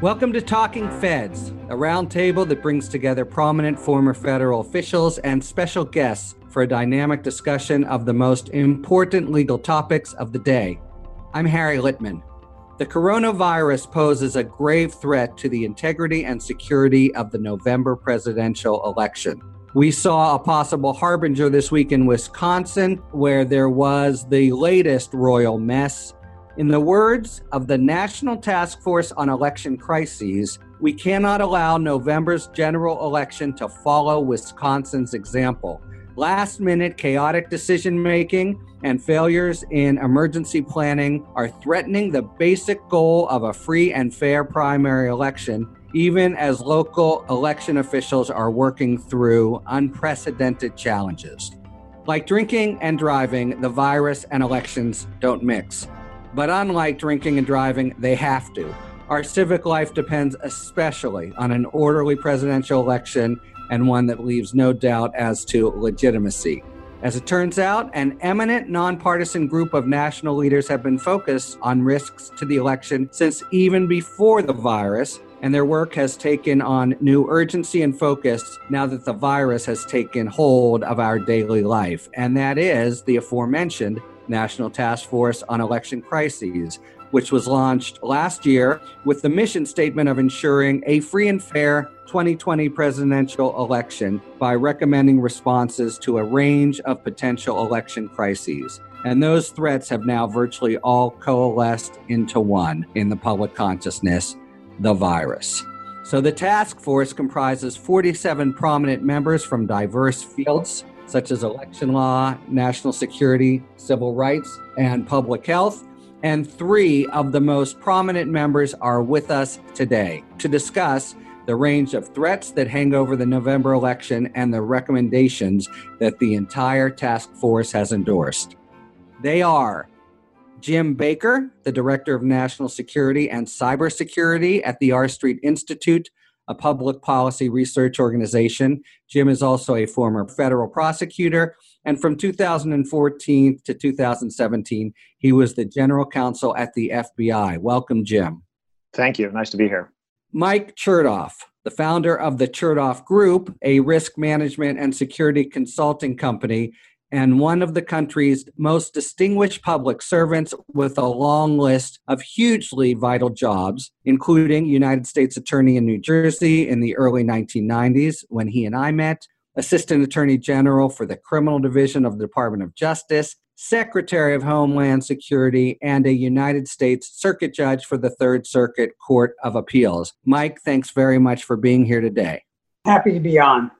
Welcome to Talking Feds, a roundtable that brings together prominent former federal officials and special guests for a dynamic discussion of the most important legal topics of the day. I'm Harry Litman. The coronavirus poses a grave threat to the integrity and security of the November presidential election. We saw a possible harbinger this week in Wisconsin, where there was the latest royal mess. In the words of the National Task Force on Election Crises, we cannot allow November's general election to follow Wisconsin's example last minute chaotic decision making and failures in emergency planning are threatening the basic goal of a free and fair primary election, even as local election officials are working through unprecedented challenges. Like drinking and driving, the virus and elections don't mix. But unlike drinking and driving, they have to. Our civic life depends especially on an orderly presidential election and one that leaves no doubt as to legitimacy. As it turns out, an eminent nonpartisan group of national leaders have been focused on risks to the election since even before the virus, and their work has taken on new urgency and focus now that the virus has taken hold of our daily life, and that is the aforementioned National Task Force on Election Crises, which was launched last year with the mission statement of ensuring a free and fair 2020 presidential election by recommending responses to a range of potential election crises. And those threats have now virtually all coalesced into one in the public consciousness the virus. So the task force comprises 47 prominent members from diverse fields such as election law, national security, civil rights, and public health and three of the most prominent members are with us today to discuss the range of threats that hang over the November election and the recommendations that the entire task force has endorsed. They are Jim Baker, the Director of National Security and Cybersecurity at the R Street Institute, a public policy research organization. Jim is also a former federal prosecutor and from 2014 to 2017, he was the general counsel at the FBI. Welcome, Jim. Thank you. Nice to be here. Mike Chertoff, the founder of the Chertoff Group, a risk management and security consulting company, and one of the country's most distinguished public servants with a long list of hugely vital jobs, including United States Attorney in New Jersey in the early 1990s when he and I met, Assistant Attorney General for the Criminal Division of the Department of Justice, Secretary of Homeland Security, and a United States Circuit Judge for the Third Circuit Court of Appeals. Mike, thanks very much for being here today. Happy to be on.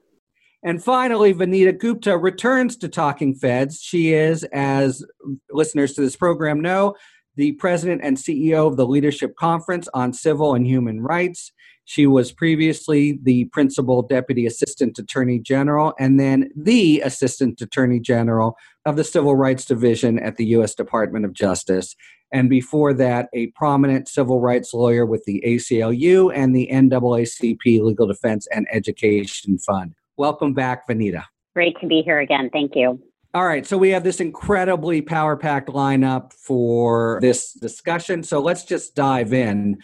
And finally, Vanita Gupta returns to Talking Feds. She is, as listeners to this program know, the president and CEO of the Leadership Conference on Civil and Human Rights. She was previously the principal deputy assistant attorney general and then the assistant attorney general of the Civil Rights Division at the U.S. Department of Justice. And before that, a prominent civil rights lawyer with the ACLU and the NAACP Legal Defense and Education Fund. Welcome back, Vanita. Great to be here again. Thank you. All right, so we have this incredibly power packed lineup for this discussion. So let's just dive in.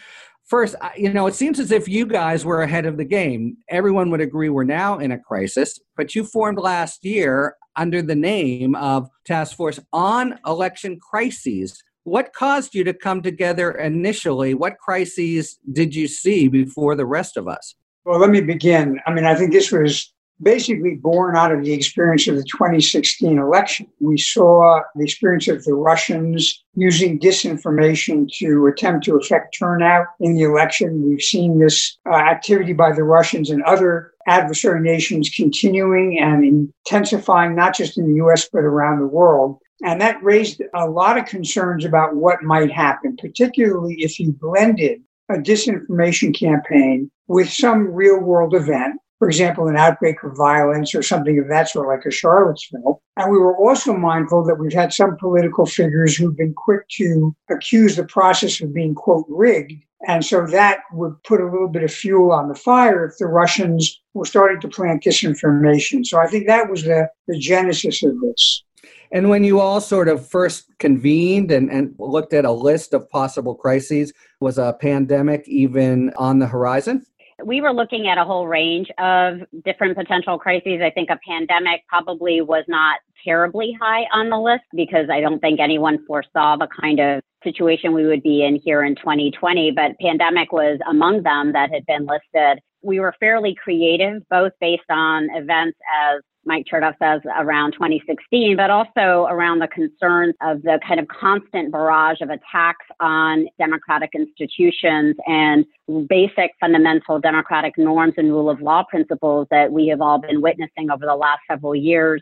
First, you know, it seems as if you guys were ahead of the game. Everyone would agree we're now in a crisis, but you formed last year under the name of Task Force on Election Crises. What caused you to come together initially? What crises did you see before the rest of us? Well, let me begin. I mean, I think this was basically born out of the experience of the 2016 election. We saw the experience of the Russians using disinformation to attempt to affect turnout in the election. We've seen this uh, activity by the Russians and other adversary nations continuing and intensifying, not just in the US, but around the world. And that raised a lot of concerns about what might happen, particularly if you blended a disinformation campaign with some real world event for example, an outbreak of violence or something of that sort, like a Charlottesville. And we were also mindful that we've had some political figures who've been quick to accuse the process of being, quote, rigged. And so that would put a little bit of fuel on the fire if the Russians were starting to plant disinformation. So I think that was the, the genesis of this. And when you all sort of first convened and, and looked at a list of possible crises, was a pandemic even on the horizon? We were looking at a whole range of different potential crises. I think a pandemic probably was not terribly high on the list because I don't think anyone foresaw the kind of situation we would be in here in 2020, but pandemic was among them that had been listed. We were fairly creative, both based on events as Mike Chertoff says around 2016, but also around the concerns of the kind of constant barrage of attacks on democratic institutions and basic fundamental democratic norms and rule of law principles that we have all been witnessing over the last several years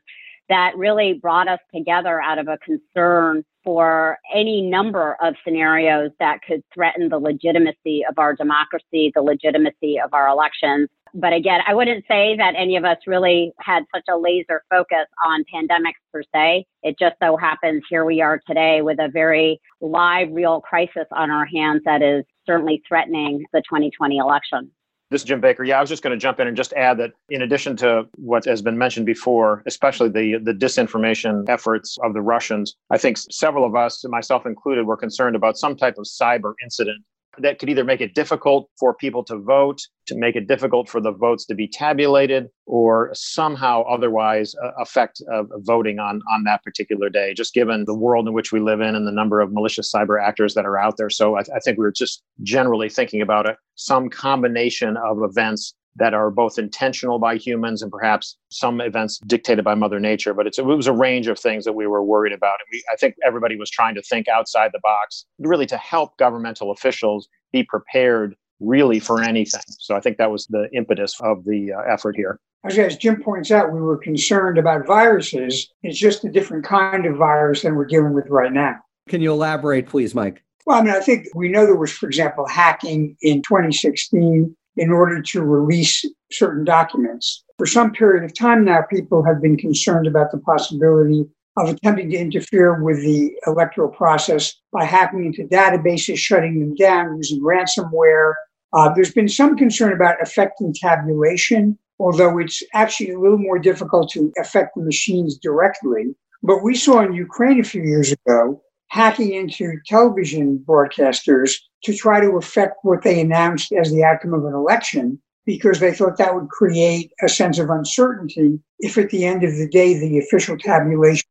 that really brought us together out of a concern for any number of scenarios that could threaten the legitimacy of our democracy, the legitimacy of our elections. But again, I wouldn't say that any of us really had such a laser focus on pandemics per se. It just so happens here we are today with a very live, real crisis on our hands that is certainly threatening the 2020 election. This is Jim Baker. Yeah, I was just going to jump in and just add that in addition to what has been mentioned before, especially the the disinformation efforts of the Russians, I think several of us, myself included, were concerned about some type of cyber incident that could either make it difficult for people to vote, to make it difficult for the votes to be tabulated, or somehow otherwise uh, affect uh, voting on, on that particular day, just given the world in which we live in and the number of malicious cyber actors that are out there. So I, I think we are just generally thinking about some combination of events that are both intentional by humans and perhaps some events dictated by mother nature but it was a range of things that we were worried about and we, i think everybody was trying to think outside the box really to help governmental officials be prepared really for anything so i think that was the impetus of the uh, effort here as Jim points out, we were concerned about viruses. It's just a different kind of virus than we're dealing with right now. Can you elaborate, please, Mike? Well, I mean, I think we know there was, for example, hacking in 2016 in order to release certain documents. For some period of time now, people have been concerned about the possibility of attempting to interfere with the electoral process by hacking into databases, shutting them down using ransomware. Uh, there's been some concern about affecting tabulation, although it's actually a little more difficult to affect the machines directly. But we saw in Ukraine a few years ago hacking into television broadcasters to try to affect what they announced as the outcome of an election because they thought that would create a sense of uncertainty if at the end of the day the official tabulation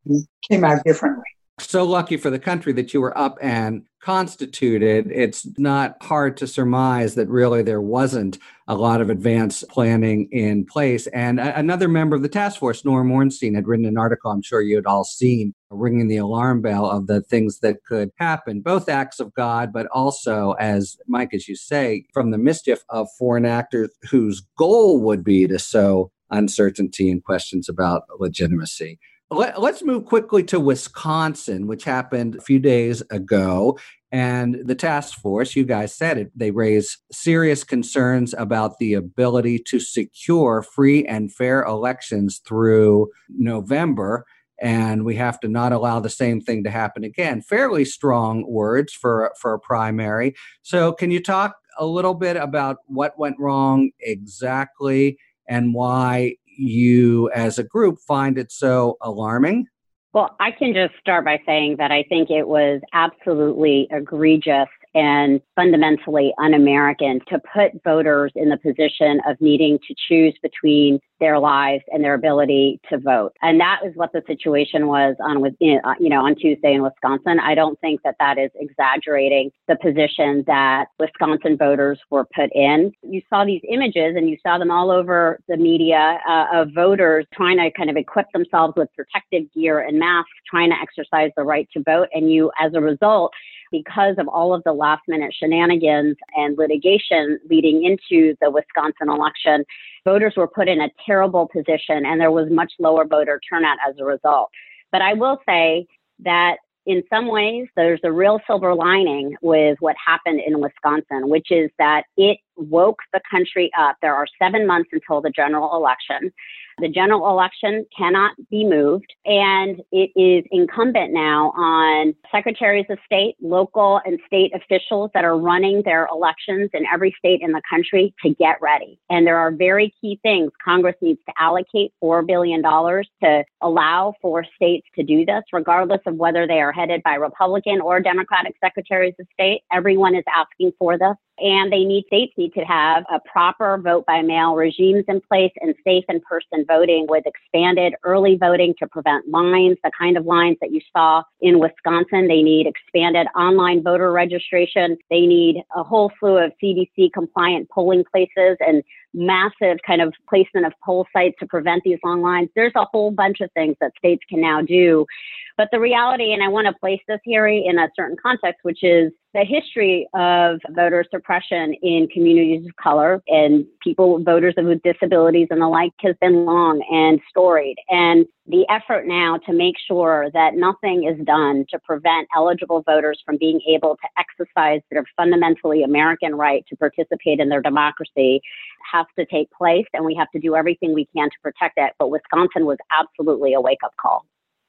came out differently so lucky for the country that you were up and constituted. It's not hard to surmise that really there wasn't a lot of advanced planning in place. And a- another member of the task force, Norm Ornstein, had written an article I'm sure you had all seen, ringing the alarm bell of the things that could happen, both acts of God, but also, as Mike, as you say, from the mischief of foreign actors whose goal would be to sow uncertainty and questions about legitimacy. Let, us move quickly to Wisconsin, which happened a few days ago. And the task force, you guys said it, they raised serious concerns about the ability to secure free and fair elections through November. And we have to not allow the same thing to happen again. Fairly strong words for, for a primary. So, can you talk a little bit about what went wrong exactly and why you as a group find it so alarming? Well, I can just start by saying that I think it was absolutely egregious and fundamentally un American to put voters in the position of needing to choose between their lives and their ability to vote. And that is what the situation was on you know on Tuesday in Wisconsin. I don't think that that is exaggerating the position that Wisconsin voters were put in. You saw these images and you saw them all over the media uh, of voters trying to kind of equip themselves with protective gear and masks, trying to exercise the right to vote. And you, as a result, because of all of the last minute shenanigans and litigation leading into the Wisconsin election, voters were put in a terrible position and there was much lower voter turnout as a result. But I will say that in some ways, there's a real silver lining with what happened in Wisconsin, which is that it woke the country up. There are seven months until the general election. The general election cannot be moved, and it is incumbent now on secretaries of state, local and state officials that are running their elections in every state in the country to get ready. And there are very key things. Congress needs to allocate $4 billion to allow for states to do this, regardless of whether they are headed by Republican or Democratic secretaries of state. Everyone is asking for this and they need states to have a proper vote by mail regimes in place and safe in person voting with expanded early voting to prevent lines, the kind of lines that you saw in Wisconsin. They need expanded online voter registration. They need a whole slew of CDC compliant polling places and massive kind of placement of poll sites to prevent these long lines. There's a whole bunch of things that states can now do. But the reality, and I want to place this here in a certain context, which is the history of voter suppression in communities of color and people, voters with disabilities and the like, has been long and storied. And the effort now to make sure that nothing is done to prevent eligible voters from being able to exercise their fundamentally American right to participate in their democracy has to take place, and we have to do everything we can to protect it. But Wisconsin was absolutely a wake up call.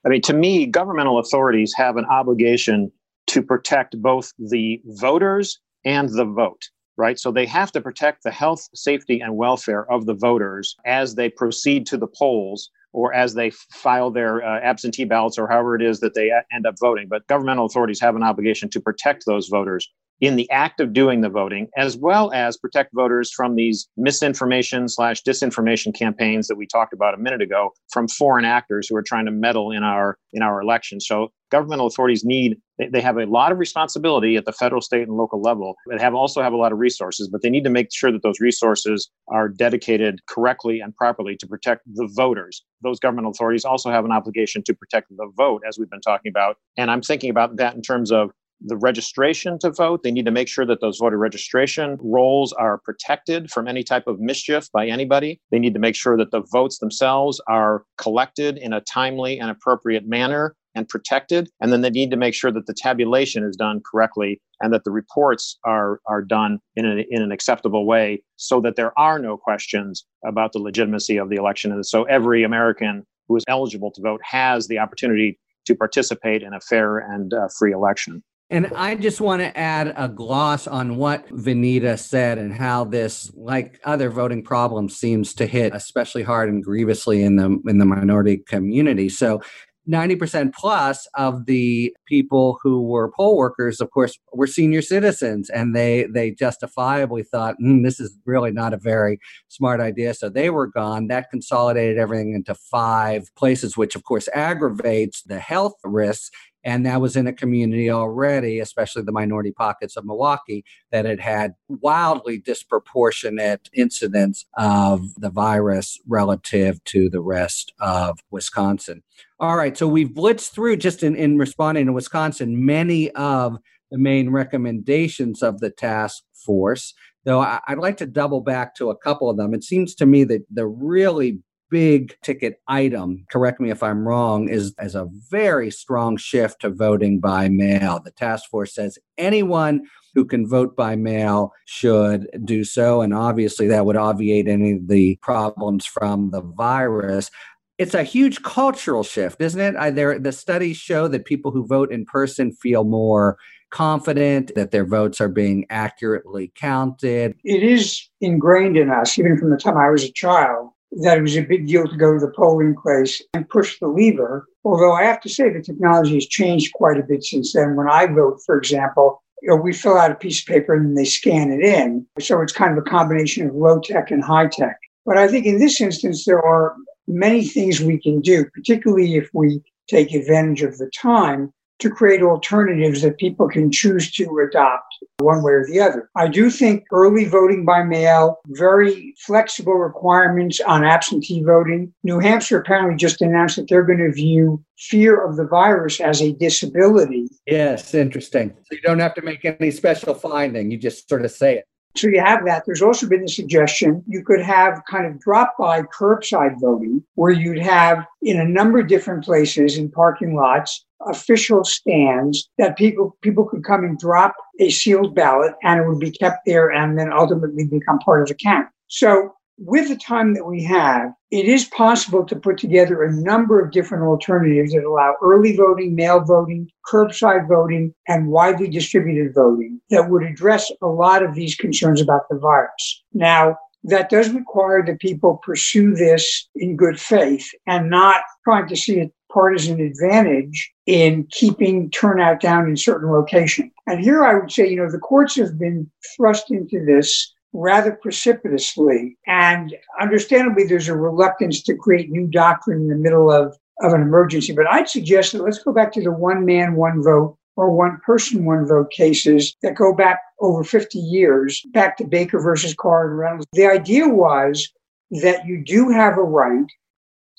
I mean, to me, governmental authorities have an obligation to protect both the voters and the vote, right? So they have to protect the health, safety, and welfare of the voters as they proceed to the polls or as they file their uh, absentee ballots or however it is that they end up voting. But governmental authorities have an obligation to protect those voters in the act of doing the voting, as well as protect voters from these misinformation slash disinformation campaigns that we talked about a minute ago from foreign actors who are trying to meddle in our in our elections. So governmental authorities need they, have a lot of responsibility at the federal, state, and local level. They have also have a lot of resources, but they need to make sure that those resources are dedicated correctly and properly to protect the voters. Those governmental authorities also have an obligation to protect the vote, as we've been talking about. And I'm thinking about that in terms of the registration to vote. They need to make sure that those voter registration rolls are protected from any type of mischief by anybody. They need to make sure that the votes themselves are collected in a timely and appropriate manner and protected. And then they need to make sure that the tabulation is done correctly and that the reports are, are done in, a, in an acceptable way so that there are no questions about the legitimacy of the election. And so every American who is eligible to vote has the opportunity to participate in a fair and uh, free election. And I just want to add a gloss on what Vanita said and how this, like other voting problems, seems to hit especially hard and grievously in the in the minority community. So 90% plus of the people who were poll workers, of course, were senior citizens, and they they justifiably thought mm, this is really not a very smart idea. So they were gone. That consolidated everything into five places, which of course aggravates the health risks and that was in a community already, especially the minority pockets of Milwaukee, that had had wildly disproportionate incidents of the virus relative to the rest of Wisconsin. All right, so we've blitzed through just in, in responding to Wisconsin many of the main recommendations of the task force. Though I, I'd like to double back to a couple of them. It seems to me that the really big ticket item, correct me if I'm wrong, is as a very strong shift to voting by mail. The task force says anyone who can vote by mail should do so. And obviously, that would obviate any of the problems from the virus. It's a huge cultural shift, isn't it? I, there, the studies show that people who vote in person feel more confident that their votes are being accurately counted. It is ingrained in us, even from the time I was a child, that it was a big deal to go to the polling place and push the lever. Although I have to say the technology has changed quite a bit since then. When I vote, for example, you know, we fill out a piece of paper and they scan it in. So it's kind of a combination of low tech and high tech. But I think in this instance, there are many things we can do, particularly if we take advantage of the time to create alternatives that people can choose to adopt one way or the other. I do think early voting by mail, very flexible requirements on absentee voting. New Hampshire apparently just announced that they're going to view fear of the virus as a disability. Yes, interesting. So you don't have to make any special finding, you just sort of say it. So you have that. There's also been the suggestion you could have kind of drop by curbside voting where you'd have in a number of different places in parking lots official stands that people people could come and drop a sealed ballot and it would be kept there and then ultimately become part of the count. So with the time that we have, it is possible to put together a number of different alternatives that allow early voting, mail voting, curbside voting, and widely distributed voting that would address a lot of these concerns about the virus. Now, that does require that people pursue this in good faith and not trying to see a partisan advantage in keeping turnout down in certain locations. And here I would say, you know, the courts have been thrust into this rather precipitously. And understandably, there's a reluctance to create new doctrine in the middle of, of an emergency. But I'd suggest that let's go back to the one man, one vote or one person, one vote cases that go back over 50 years, back to Baker versus Carr and Reynolds. The idea was that you do have a right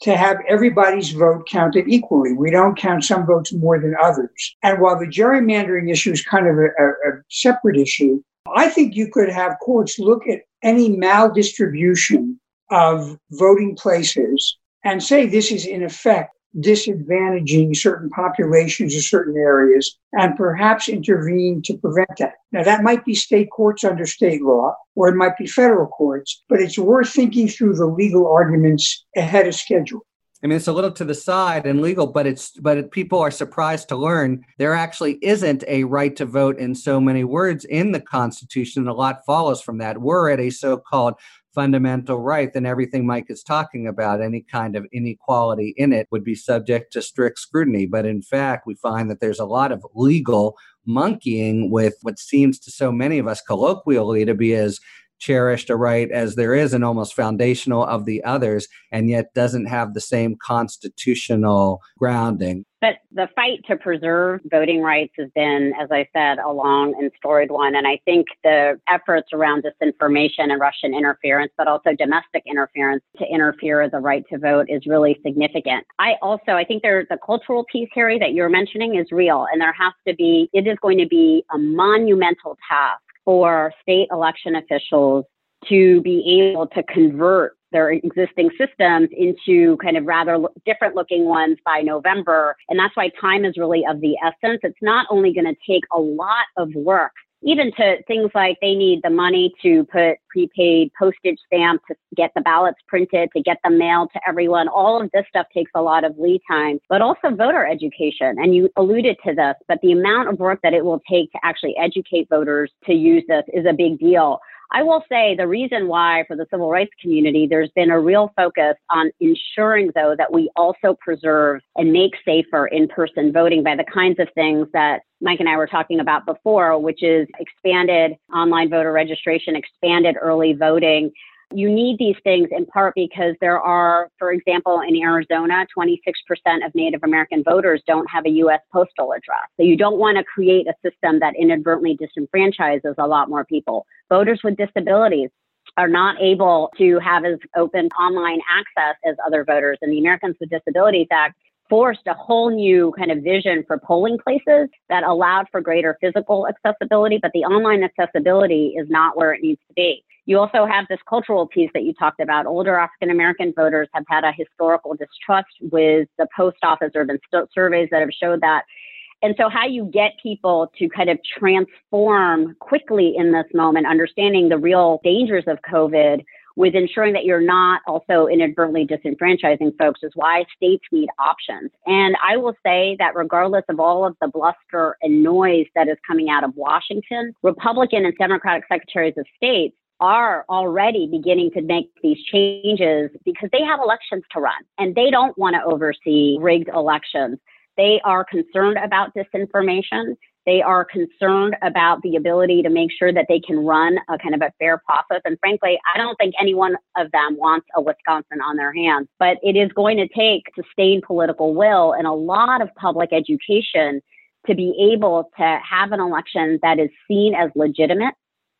to have everybody's vote counted equally. We don't count some votes more than others. And while the gerrymandering issue is kind of a, a, a separate issue, I think you could have courts look at any maldistribution of voting places and say this is in effect disadvantaging certain populations or certain areas and perhaps intervene to prevent that. Now, that might be state courts under state law or it might be federal courts, but it's worth thinking through the legal arguments ahead of schedule. I mean, it's a little to the side and legal, but it's but people are surprised to learn there actually isn't a right to vote in so many words in the Constitution. A lot follows from that. We're at a so-called fundamental right, then everything Mike is talking about, any kind of inequality in it, would be subject to strict scrutiny. But in fact, we find that there's a lot of legal monkeying with what seems to so many of us colloquially to be as cherished a right as there is and almost foundational of the others, and yet doesn't have the same constitutional grounding. But the fight to preserve voting rights has been, as I said, a long and storied one. And I think the efforts around disinformation and Russian interference, but also domestic interference to interfere the right to vote is really significant. I also, I think there's the cultural piece, Harry, that you're mentioning is real. And there has to be, it is going to be a monumental task for state election officials to be able to convert their existing systems into kind of rather different looking ones by November. And that's why time is really of the essence. It's not only going to take a lot of work, even to things like they need the money to put prepaid postage stamp to get the ballots printed, to get them mailed to everyone. All of this stuff takes a lot of lead time, but also voter education. And you alluded to this, but the amount of work that it will take to actually educate voters to use this is a big deal. I will say the reason why for the civil rights community, there's been a real focus on ensuring, though, that we also preserve and make safer in person voting by the kinds of things that Mike and I were talking about before, which is expanded online voter registration, expanded early voting, you need these things in part because there are, for example, in Arizona, 26% of Native American voters don't have a U.S. postal address. So you don't want to create a system that inadvertently disenfranchises a lot more people. Voters with disabilities are not able to have as open online access as other voters. And the Americans with Disabilities Act forced a whole new kind of vision for polling places that allowed for greater physical accessibility, but the online accessibility is not where it needs to be. You also have this cultural piece that you talked about. Older African American voters have had a historical distrust with the post office. There have been surveys that have showed that. And so, how you get people to kind of transform quickly in this moment, understanding the real dangers of COVID with ensuring that you're not also inadvertently disenfranchising folks is why states need options. And I will say that regardless of all of the bluster and noise that is coming out of Washington, Republican and Democratic secretaries of state are already beginning to make these changes because they have elections to run and they don't want to oversee rigged elections. They are concerned about disinformation. They are concerned about the ability to make sure that they can run a kind of a fair process. And frankly, I don't think any one of them wants a Wisconsin on their hands, but it is going to take sustained political will and a lot of public education to be able to have an election that is seen as legitimate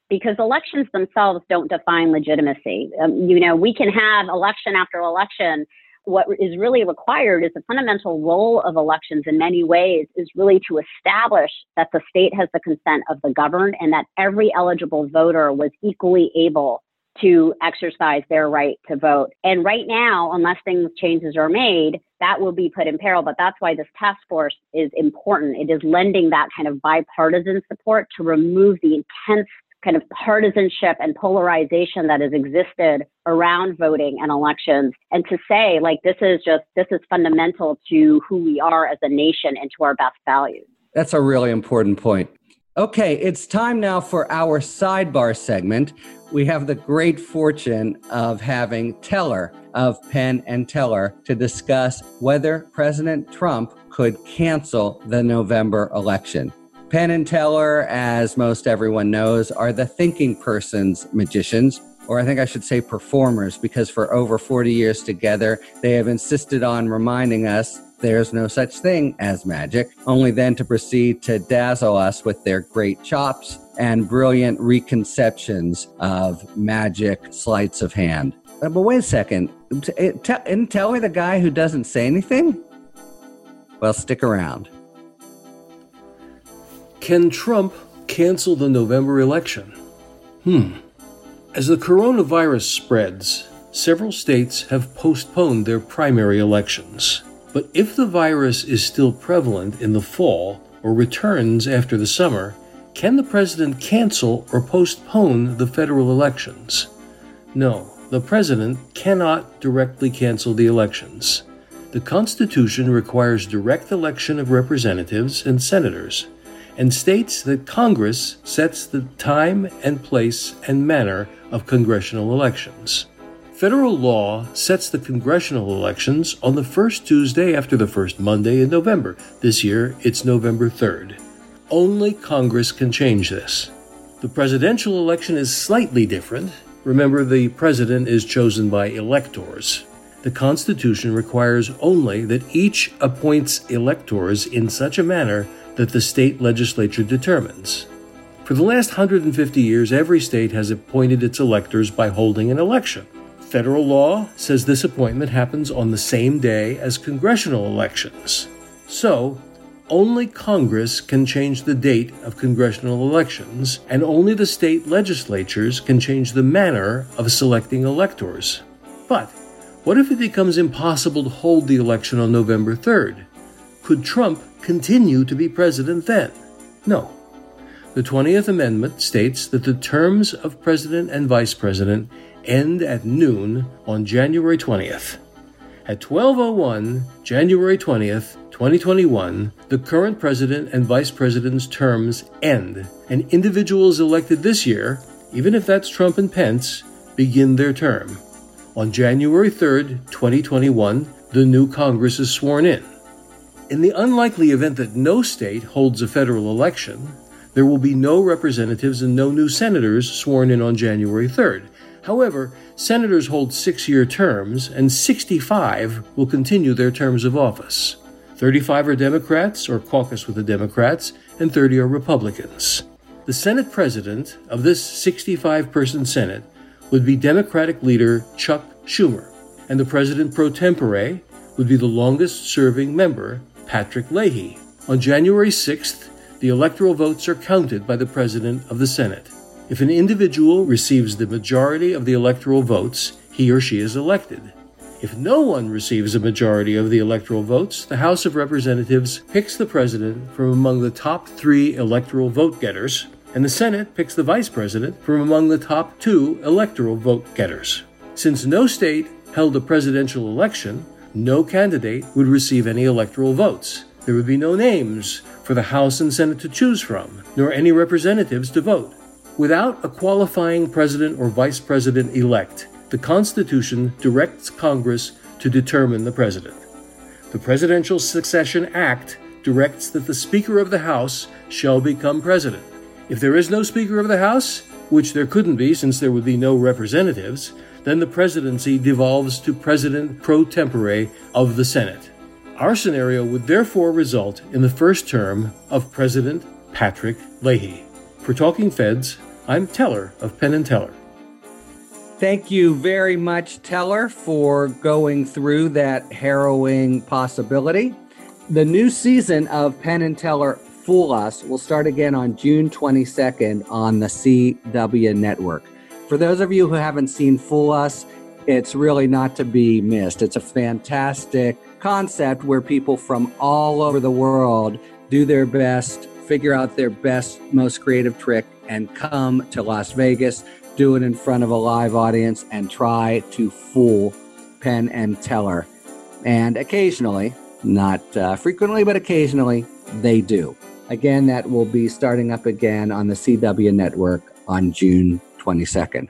because elections themselves don't define legitimacy. Um, you know, we can have election after election what is really required is the fundamental role of elections in many ways is really to establish that the state has the consent of the governed and that every eligible voter was equally able to exercise their right to vote. And right now, unless things changes are made, that will be put in peril. But that's why this task force is important. It is lending that kind of bipartisan support to remove the intense kind of partisanship and polarization that has existed around voting and elections and to say like this is just this is fundamental to who we are as a nation and to our best values. That's a really important point. Okay it's time now for our sidebar segment. We have the great fortune of having teller of penn and teller to discuss whether president trump could cancel the november election Penn and Teller, as most everyone knows, are the thinking person's magicians, or I think I should say performers, because for over 40 years together, they have insisted on reminding us there's no such thing as magic, only then to proceed to dazzle us with their great chops and brilliant reconceptions of magic sleights of hand. Uh, but wait a second, isn't Teller the guy who doesn't say anything? Well, stick around. Can Trump cancel the November election? Hmm. As the coronavirus spreads, several states have postponed their primary elections. But if the virus is still prevalent in the fall or returns after the summer, can the president cancel or postpone the federal elections? No, the president cannot directly cancel the elections. The Constitution requires direct election of representatives and senators and states that Congress sets the time and place and manner of congressional elections. Federal law sets the congressional elections on the first Tuesday after the first Monday in November. This year, it's November 3rd. Only Congress can change this. The presidential election is slightly different. Remember, the president is chosen by electors. The Constitution requires only that each appoints electors in such a manner that the state legislature determines. For the last 150 years, every state has appointed its electors by holding an election. Federal law says this appointment happens on the same day as congressional elections. So, only Congress can change the date of congressional elections, and only the state legislatures can change the manner of selecting electors. But what if it becomes impossible to hold the election on November 3rd? Could Trump continue to be president then? No. The 20th Amendment states that the terms of president and vice president end at noon on January 20th. At 1201, January 20th, 2021, the current president and vice president's terms end, and individuals elected this year, even if that's Trump and Pence, begin their term. On January 3rd, 2021, the new Congress is sworn in. In the unlikely event that no state holds a federal election, there will be no representatives and no new senators sworn in on January 3rd. However, senators hold six year terms, and 65 will continue their terms of office. 35 are Democrats or caucus with the Democrats, and 30 are Republicans. The Senate president of this 65 person Senate would be Democratic leader Chuck Schumer, and the president pro tempore would be the longest serving member Patrick Leahy. On January 6th, the electoral votes are counted by the President of the Senate. If an individual receives the majority of the electoral votes, he or she is elected. If no one receives a majority of the electoral votes, the House of Representatives picks the president from among the top three electoral vote getters, and the Senate picks the vice president from among the top two electoral vote getters. Since no state held a presidential election, no candidate would receive any electoral votes. There would be no names for the House and Senate to choose from, nor any representatives to vote. Without a qualifying president or vice president elect, the Constitution directs Congress to determine the president. The Presidential Succession Act directs that the Speaker of the House shall become president. If there is no Speaker of the House, which there couldn't be since there would be no representatives, then the presidency devolves to President pro tempore of the Senate. Our scenario would therefore result in the first term of President Patrick Leahy. For Talking Feds, I'm Teller of Penn and Teller. Thank you very much, Teller, for going through that harrowing possibility. The new season of Penn and Teller Fool Us will start again on June 22nd on the CW network. For those of you who haven't seen Fool Us, it's really not to be missed. It's a fantastic concept where people from all over the world do their best, figure out their best, most creative trick, and come to Las Vegas, do it in front of a live audience, and try to fool Penn and Teller. And occasionally, not uh, frequently, but occasionally, they do. Again, that will be starting up again on the CW network on June 22nd.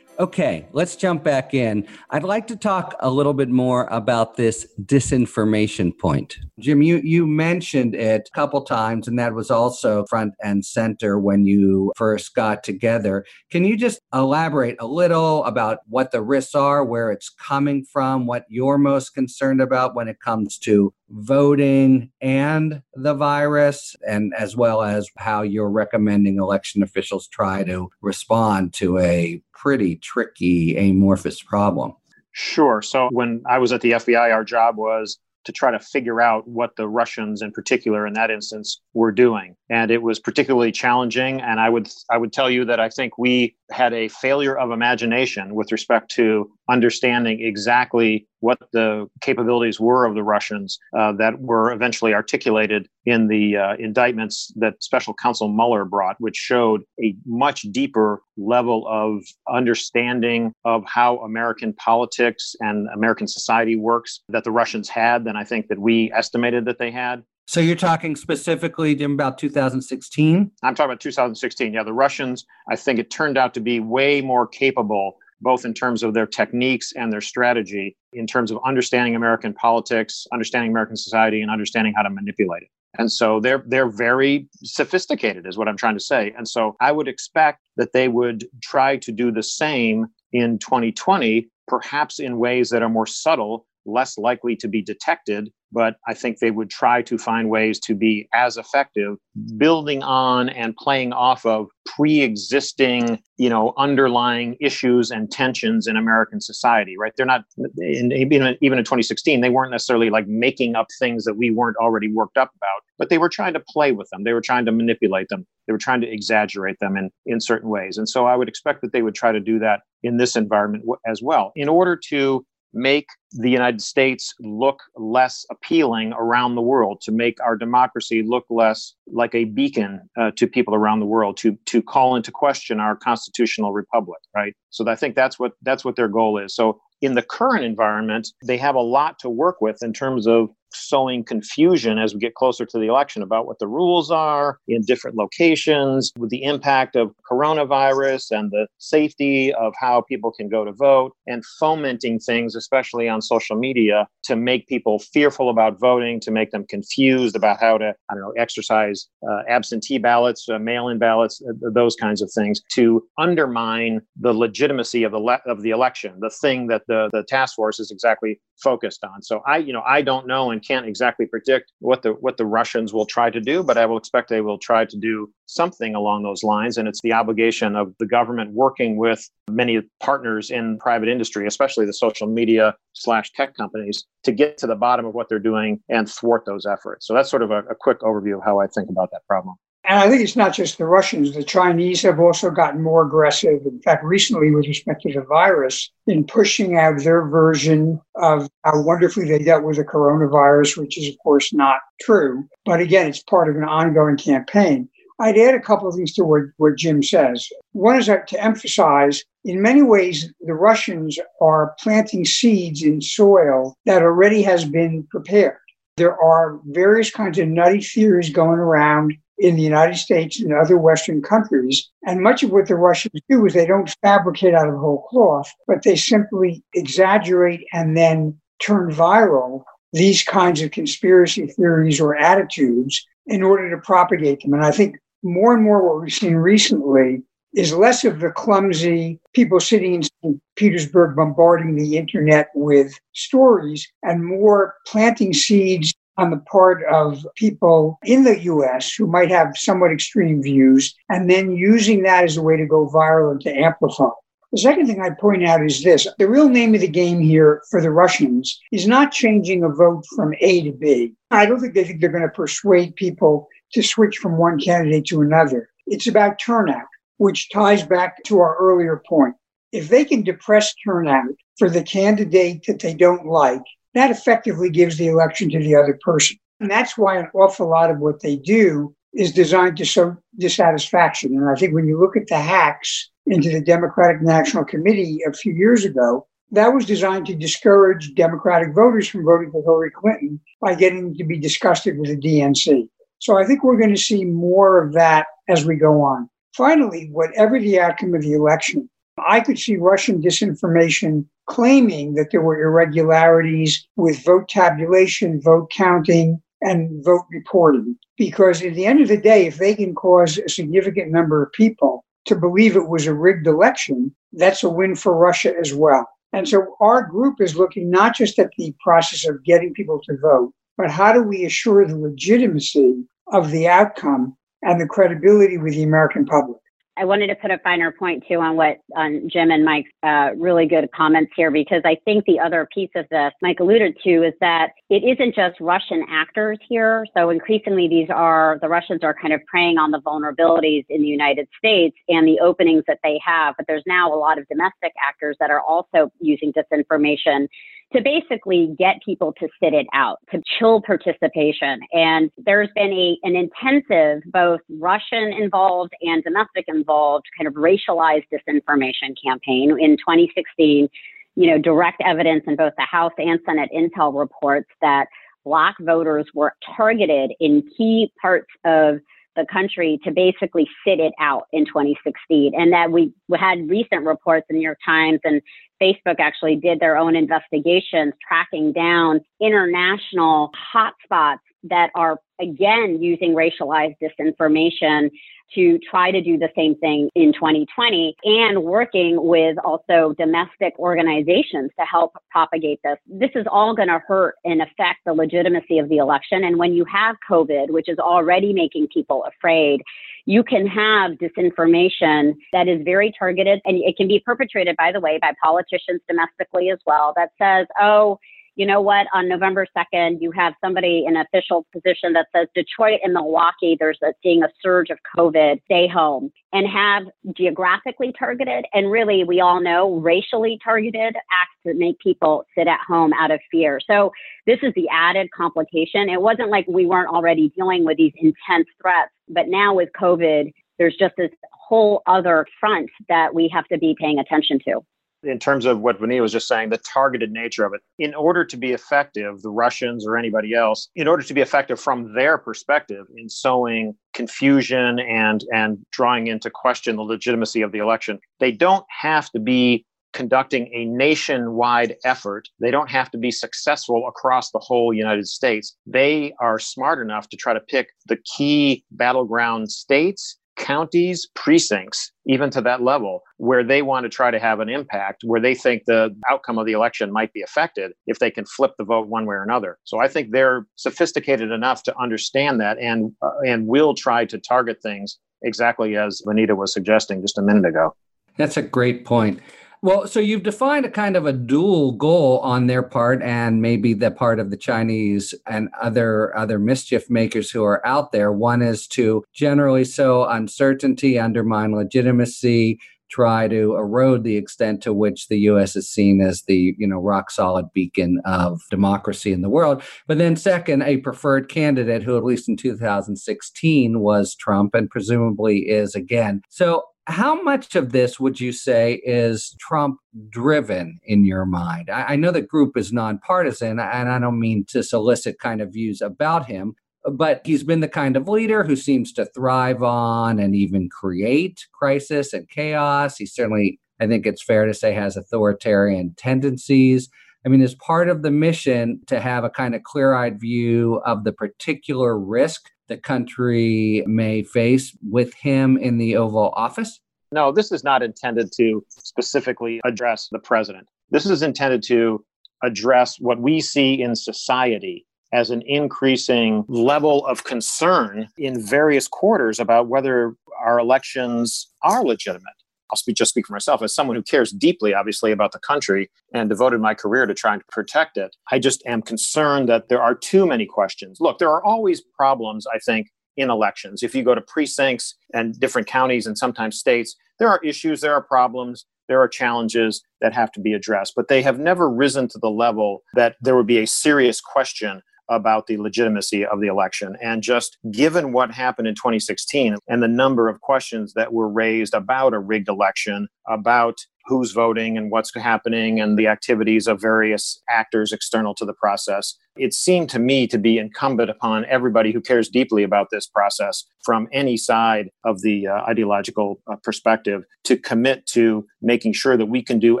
Okay, let's jump back in. I'd like to talk a little bit more about this disinformation point. Jim, you, you mentioned it a couple times, and that was also front and center when you first got together. Can you just elaborate a little about what the risks are, where it's coming from, what you're most concerned about when it comes to voting and the virus, and as well as how you're recommending election officials try to respond to a pretty tricky, amorphous problem. Sure. So when I was at the FBI, our job was to try to figure out what the Russians in particular in that instance were doing. And it was particularly challenging. And I would I would tell you that I think we had a failure of imagination with respect to understanding exactly what the capabilities were of the Russians uh, that were eventually articulated in the uh, indictments that Special Counsel Mueller brought, which showed a much deeper level of understanding of how American politics and American society works that the Russians had than I think that we estimated that they had. So you're talking specifically, about 2016? I'm talking about 2016. Yeah, the Russians, I think it turned out to be way more capable, both in terms of their techniques and their strategy, in terms of understanding American politics, understanding American society, and understanding how to manipulate it. And so they're they're very sophisticated, is what I'm trying to say. And so I would expect that they would try to do the same in 2020, perhaps in ways that are more subtle less likely to be detected, but I think they would try to find ways to be as effective, building on and playing off of pre-existing, you know, underlying issues and tensions in American society. Right? They're not in, even even in 2016, they weren't necessarily like making up things that we weren't already worked up about, but they were trying to play with them. They were trying to manipulate them. They were trying to exaggerate them in in certain ways. And so I would expect that they would try to do that in this environment as well, in order to make the United States look less appealing around the world, to make our democracy look less like a beacon uh, to people around the world, to to call into question our constitutional republic, right? So I think that's what that's what their goal is. So in the current environment, they have a lot to work with in terms of sowing confusion as we get closer to the election about what the rules are in different locations, with the impact of coronavirus and the safety of how people can go to vote, and fomenting things, especially on social media, to make people fearful about voting, to make them confused about how to, I don't know, exercise uh, absentee ballots, uh, mail-in ballots, uh, those kinds of things, to undermine the legitimacy of the le- of the election, the thing that the the task force is exactly focused on. So I, you know, I don't know and can't exactly predict what the what the Russians will try to do, but I will expect they will try to do something along those lines. And it's the obligation of the government working with many partners in private industry, especially the social media slash tech companies, to get to the bottom of what they're doing and thwart those efforts. So that's sort of a, a quick overview of how I think about that problem. And I think it's not just the Russians. The Chinese have also gotten more aggressive. In fact, recently, with respect to the virus, in pushing out their version of how wonderfully they dealt with the coronavirus, which is, of course, not true. But again, it's part of an ongoing campaign. I'd add a couple of things to what, what Jim says. One is to emphasize, in many ways, the Russians are planting seeds in soil that already has been prepared. There are various kinds of nutty theories going around in the United States and other Western countries. And much of what the Russians do is they don't fabricate out of whole cloth, but they simply exaggerate and then turn viral these kinds of conspiracy theories or attitudes in order to propagate them. And I think more and more what we've seen recently is less of the clumsy people sitting in St. Petersburg bombarding the internet with stories and more planting seeds on the part of people in the US who might have somewhat extreme views, and then using that as a way to go viral and to amplify. The second thing I'd point out is this the real name of the game here for the Russians is not changing a vote from A to B. I don't think they think they're going to persuade people to switch from one candidate to another. It's about turnout, which ties back to our earlier point. If they can depress turnout for the candidate that they don't like, that effectively gives the election to the other person. And that's why an awful lot of what they do is designed to show dissatisfaction. And I think when you look at the hacks into the Democratic National Committee a few years ago, that was designed to discourage Democratic voters from voting for Hillary Clinton by getting to be disgusted with the DNC. So I think we're going to see more of that as we go on. Finally, whatever the outcome of the election, I could see Russian disinformation claiming that there were irregularities with vote tabulation, vote counting, and vote reporting. Because at the end of the day, if they can cause a significant number of people to believe it was a rigged election, that's a win for Russia as well. And so our group is looking not just at the process of getting people to vote, but how do we assure the legitimacy of the outcome and the credibility with the American public? I wanted to put a finer point too on what on Jim and Mike's uh, really good comments here because I think the other piece of this Mike alluded to is that it isn't just Russian actors here. So increasingly, these are the Russians are kind of preying on the vulnerabilities in the United States and the openings that they have. But there's now a lot of domestic actors that are also using disinformation to basically get people to sit it out, to chill participation. And there's been a, an intensive, both Russian involved and domestic involved, kind of racialized disinformation campaign in 2016. You know, direct evidence in both the House and Senate intel reports that Black voters were targeted in key parts of the country to basically sit it out in 2016. And that we had recent reports in New York Times and Facebook actually did their own investigations tracking down international hotspots that are again using racialized disinformation to try to do the same thing in 2020 and working with also domestic organizations to help propagate this. This is all going to hurt and affect the legitimacy of the election. And when you have COVID, which is already making people afraid, you can have disinformation that is very targeted and it can be perpetrated, by the way, by politicians domestically as well that says, oh, you know what, on November 2nd, you have somebody in official position that says Detroit and Milwaukee, there's a, seeing a surge of COVID, stay home, and have geographically targeted and really, we all know, racially targeted acts that make people sit at home out of fear. So this is the added complication. It wasn't like we weren't already dealing with these intense threats, but now with COVID, there's just this whole other front that we have to be paying attention to in terms of what Vanita was just saying, the targeted nature of it. In order to be effective, the Russians or anybody else, in order to be effective from their perspective in sowing confusion and and drawing into question the legitimacy of the election, they don't have to be conducting a nationwide effort. They don't have to be successful across the whole United States. They are smart enough to try to pick the key battleground states counties, precincts, even to that level, where they want to try to have an impact, where they think the outcome of the election might be affected if they can flip the vote one way or another. So I think they're sophisticated enough to understand that and uh, and will try to target things exactly as Vanita was suggesting just a minute ago. That's a great point. Well, so you've defined a kind of a dual goal on their part and maybe the part of the Chinese and other other mischief makers who are out there. One is to generally sow uncertainty, undermine legitimacy, try to erode the extent to which the US is seen as the, you know, rock solid beacon of democracy in the world. But then second, a preferred candidate who at least in 2016 was Trump and presumably is again. So how much of this would you say is Trump driven in your mind? I, I, know the group is nonpartisan, and I don't mean to solicit kind of views about him, but he's been the kind of leader who seems to thrive on and even create crisis and chaos. He certainly, I think it's fair to say, has authoritarian tendencies. I mean, is part of the mission to have a kind of clear eyed view of the particular risk the country may face with him in the Oval Office? No, this is not intended to specifically address the president. This is intended to address what we see in society as an increasing level of concern in various quarters about whether our elections are legitimate I'll speak, just speak for myself as someone who cares deeply, obviously, about the country and devoted my career to trying to protect it. I just am concerned that there are too many questions. Look, there are always problems, I think, in elections. If you go to precincts and different counties and sometimes states, there are issues, there are problems, there are challenges that have to be addressed, but they have never risen to the level that there would be a serious question about the legitimacy of the election. And just given what happened in 2016 and the number of questions that were raised about a rigged election, about who's voting and what's happening and the activities of various actors external to the process. It seemed to me to be incumbent upon everybody who cares deeply about this process from any side of the uh, ideological uh, perspective to commit to making sure that we can do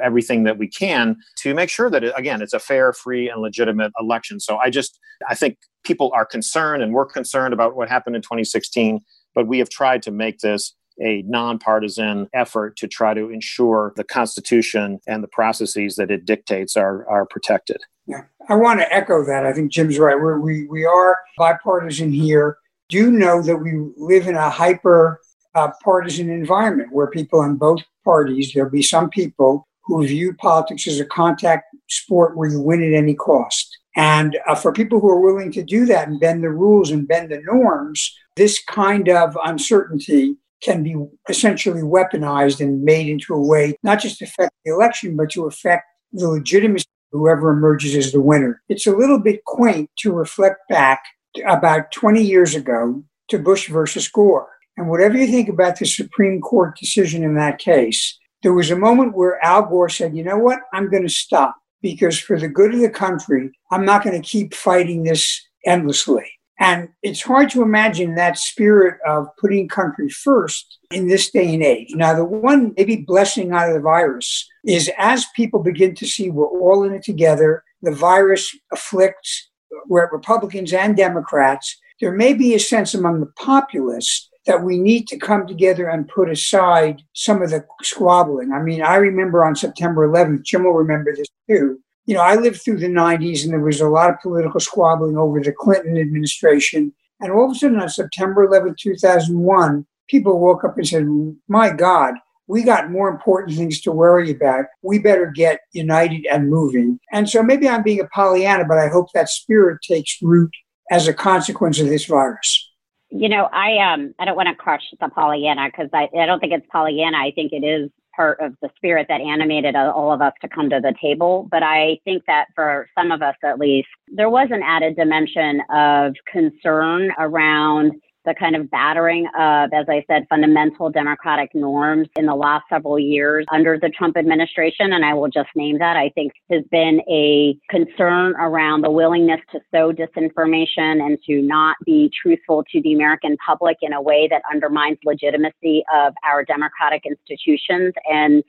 everything that we can to make sure that, it, again, it's a fair, free, and legitimate election. So I just, I think people are concerned and we're concerned about what happened in 2016, but we have tried to make this a nonpartisan effort to try to ensure the Constitution and the processes that it dictates are, are protected. Yeah, I want to echo that. I think Jim's right. We're, we, we are bipartisan here. Do you know that we live in a hyper uh, partisan environment where people in both parties, there'll be some people who view politics as a contact sport where you win at any cost. And uh, for people who are willing to do that and bend the rules and bend the norms, this kind of uncertainty can be essentially weaponized and made into a way not just to affect the election, but to affect the legitimacy of whoever emerges as the winner. It's a little bit quaint to reflect back about 20 years ago to Bush versus Gore. And whatever you think about the Supreme Court decision in that case, there was a moment where Al Gore said, you know what, I'm going to stop because for the good of the country, I'm not going to keep fighting this endlessly. And it's hard to imagine that spirit of putting country first in this day and age. Now, the one maybe blessing out of the virus is as people begin to see we're all in it together, the virus afflicts Republicans and Democrats, there may be a sense among the populace that we need to come together and put aside some of the squabbling. I mean, I remember on September 11th, Jim will remember this too, you know, I lived through the 90s and there was a lot of political squabbling over the Clinton administration. And all of a sudden on September 11, 2001, people woke up and said, My God, we got more important things to worry about. We better get united and moving. And so maybe I'm being a Pollyanna, but I hope that spirit takes root as a consequence of this virus. You know, I um I don't want to crush the Pollyanna because I, I don't think it's Pollyanna. I think it is part of the spirit that animated all of us to come to the table. But I think that for some of us at least, there was an added dimension of concern around the kind of battering of, as I said, fundamental democratic norms in the last several years under the Trump administration. And I will just name that. I think has been a concern around the willingness to sow disinformation and to not be truthful to the American public in a way that undermines legitimacy of our democratic institutions. And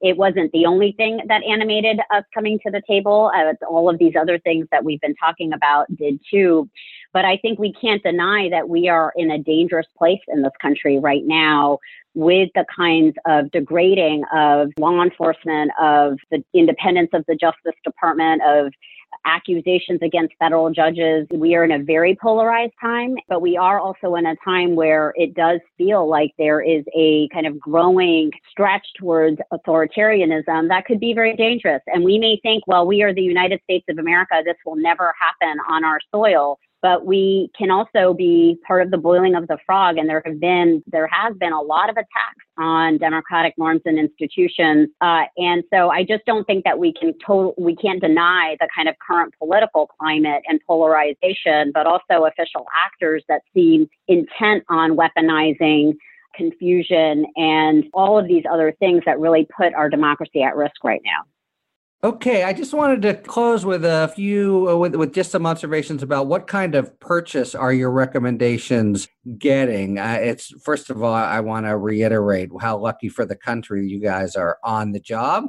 it wasn't the only thing that animated us coming to the table. Uh, all of these other things that we've been talking about did too. But I think we can't deny that we are in a dangerous place in this country right now with the kinds of degrading of law enforcement, of the independence of the Justice Department, of accusations against federal judges. We are in a very polarized time, but we are also in a time where it does feel like there is a kind of growing stretch towards authoritarianism that could be very dangerous. And we may think, well, we are the United States of America, this will never happen on our soil but we can also be part of the boiling of the frog. And there have been, there has been a lot of attacks on democratic norms and institutions. Uh, and so I just don't think that we can total, we can't deny the kind of current political climate and polarization, but also official actors that seem intent on weaponizing confusion and all of these other things that really put our democracy at risk right now. Okay, I just wanted to close with a few uh, with with just some observations about what kind of purchase are your recommendations getting. Uh, it's first of all, I want to reiterate how lucky for the country you guys are on the job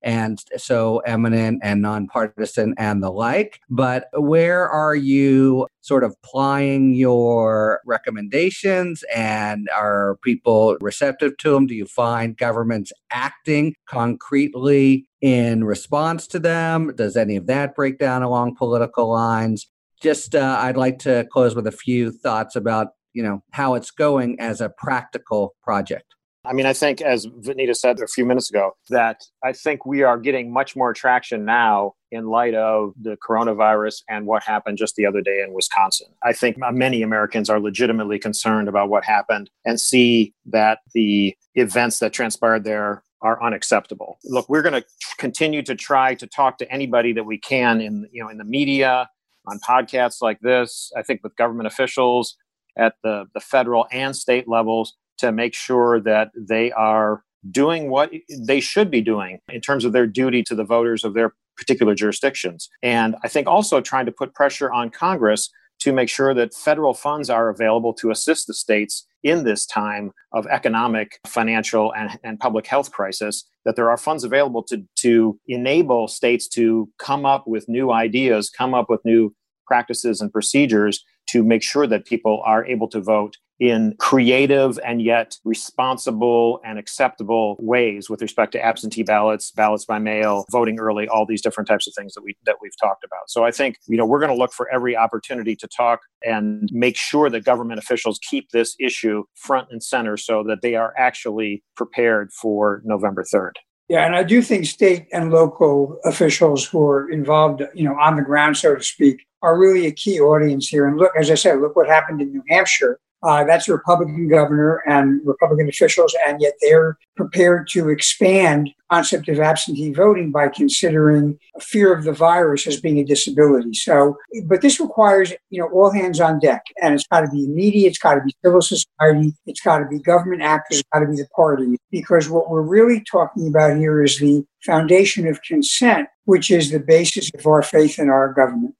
and so eminent and nonpartisan and the like. But where are you sort of plying your recommendations and are people receptive to them? Do you find governments acting concretely in response to them? Does any of that break down along political lines? Just, uh, I'd like to close with a few thoughts about, you know, how it's going as a practical project. I mean, I think, as Vanita said a few minutes ago, that I think we are getting much more traction now in light of the coronavirus and what happened just the other day in Wisconsin. I think many Americans are legitimately concerned about what happened and see that the events that transpired there are unacceptable. Look, we're going to continue to try to talk to anybody that we can in you know in the media, on podcasts like this, I think with government officials at the, the federal and state levels to make sure that they are doing what they should be doing in terms of their duty to the voters of their particular jurisdictions. And I think also trying to put pressure on Congress to make sure that federal funds are available to assist the states in this time of economic, financial, and, and public health crisis, that there are funds available to, to enable states to come up with new ideas, come up with new practices and procedures to make sure that people are able to vote in creative and yet responsible and acceptable ways with respect to absentee ballots, ballots by mail, voting early, all these different types of things that we that we've talked about. So I think, you know, we're going to look for every opportunity to talk and make sure that government officials keep this issue front and center so that they are actually prepared for November 3rd. Yeah, and I do think state and local officials who are involved, you know, on the ground, so to speak, are really a key audience here. And look, as I said, look what happened in New Hampshire uh, that's a Republican governor and Republican officials, and yet they're prepared to expand concept of absentee voting by considering fear of the virus as being a disability. So, but this requires, you know, all hands on deck, and it's got to be media, it's got to be civil society, it's got to be government actors, it's got to be the party, because what we're really talking about here is the foundation of consent, which is the basis of our faith in our government.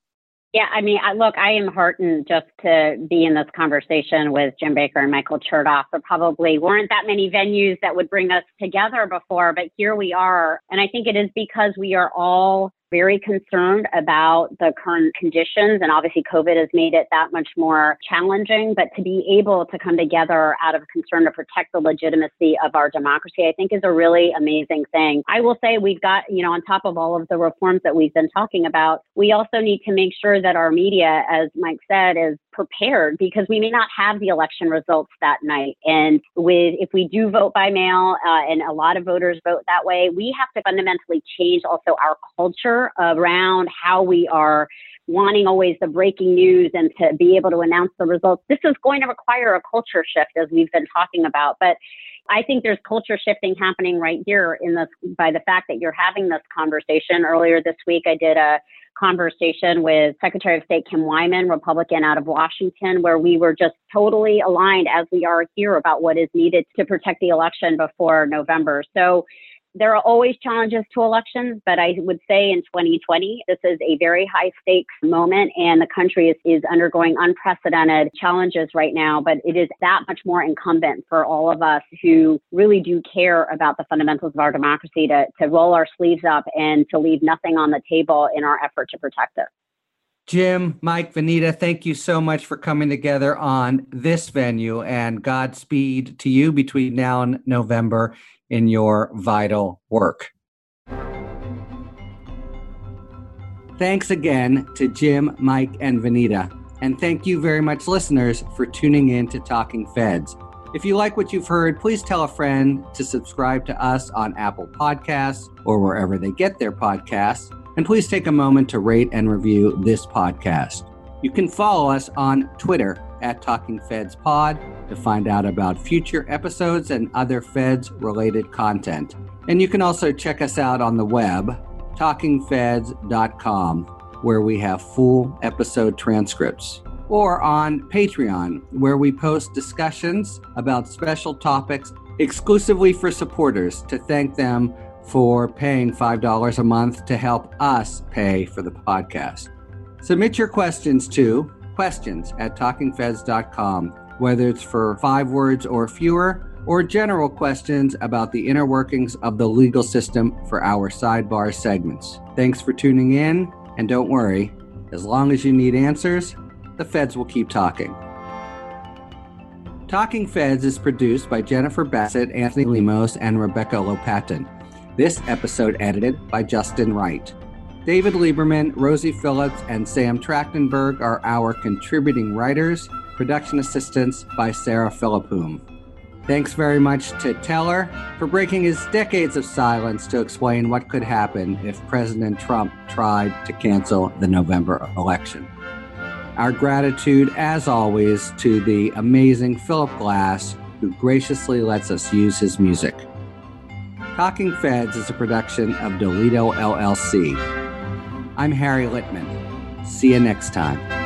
Yeah, I mean, I, look, I am heartened just to be in this conversation with Jim Baker and Michael Chertoff. There probably weren't that many venues that would bring us together before, but here we are. And I think it is because we are all very concerned about the current conditions. And obviously, COVID has made it that much more challenging. But to be able to come together out of concern to protect the legitimacy of our democracy, I think is a really amazing thing. I will say we've got, you know, on top of all of the reforms that we've been talking about, we also need to make sure that our media, as Mike said, is prepared because we may not have the election results that night. And with if we do vote by mail uh, and a lot of voters vote that way, we have to fundamentally change also our culture around how we are wanting always the breaking news and to be able to announce the results. This is going to require a culture shift as we've been talking about. But I think there's culture shifting happening right here in this by the fact that you're having this conversation. Earlier this week, I did a conversation with Secretary of State Kim Wyman, Republican out of Washington, where we were just totally aligned as we are here about what is needed to protect the election before November. So there are always challenges to elections, but I would say in 2020, this is a very high stakes moment and the country is, is undergoing unprecedented challenges right now. But it is that much more incumbent for all of us who really do care about the fundamentals of our democracy to, to roll our sleeves up and to leave nothing on the table in our effort to protect it. Jim, Mike, Vanita, thank you so much for coming together on this venue and Godspeed to you between now and November in your vital work. Thanks again to Jim, Mike, and Vanita. And thank you very much, listeners, for tuning in to Talking Feds. If you like what you've heard, please tell a friend to subscribe to us on Apple Podcasts or wherever they get their podcasts. And please take a moment to rate and review this podcast. You can follow us on Twitter at Talking Feds Pod to find out about future episodes and other Feds related content. And you can also check us out on the web, talkingfeds.com, where we have full episode transcripts, or on Patreon, where we post discussions about special topics exclusively for supporters to thank them for paying $5 a month to help us pay for the podcast. Submit your questions to questions at talkingfeds.com, whether it's for five words or fewer, or general questions about the inner workings of the legal system for our sidebar segments. Thanks for tuning in, and don't worry, as long as you need answers, the feds will keep talking. Talking Feds is produced by Jennifer Bassett, Anthony Lemos, and Rebecca Lopatin. This episode edited by Justin Wright. David Lieberman, Rosie Phillips, and Sam Trachtenberg are our contributing writers. Production assistance by Sarah Philippum. Thanks very much to Teller for breaking his decades of silence to explain what could happen if President Trump tried to cancel the November election. Our gratitude, as always, to the amazing Philip Glass, who graciously lets us use his music. Talking Feds is a production of Dolito LLC. I'm Harry Litman. See you next time.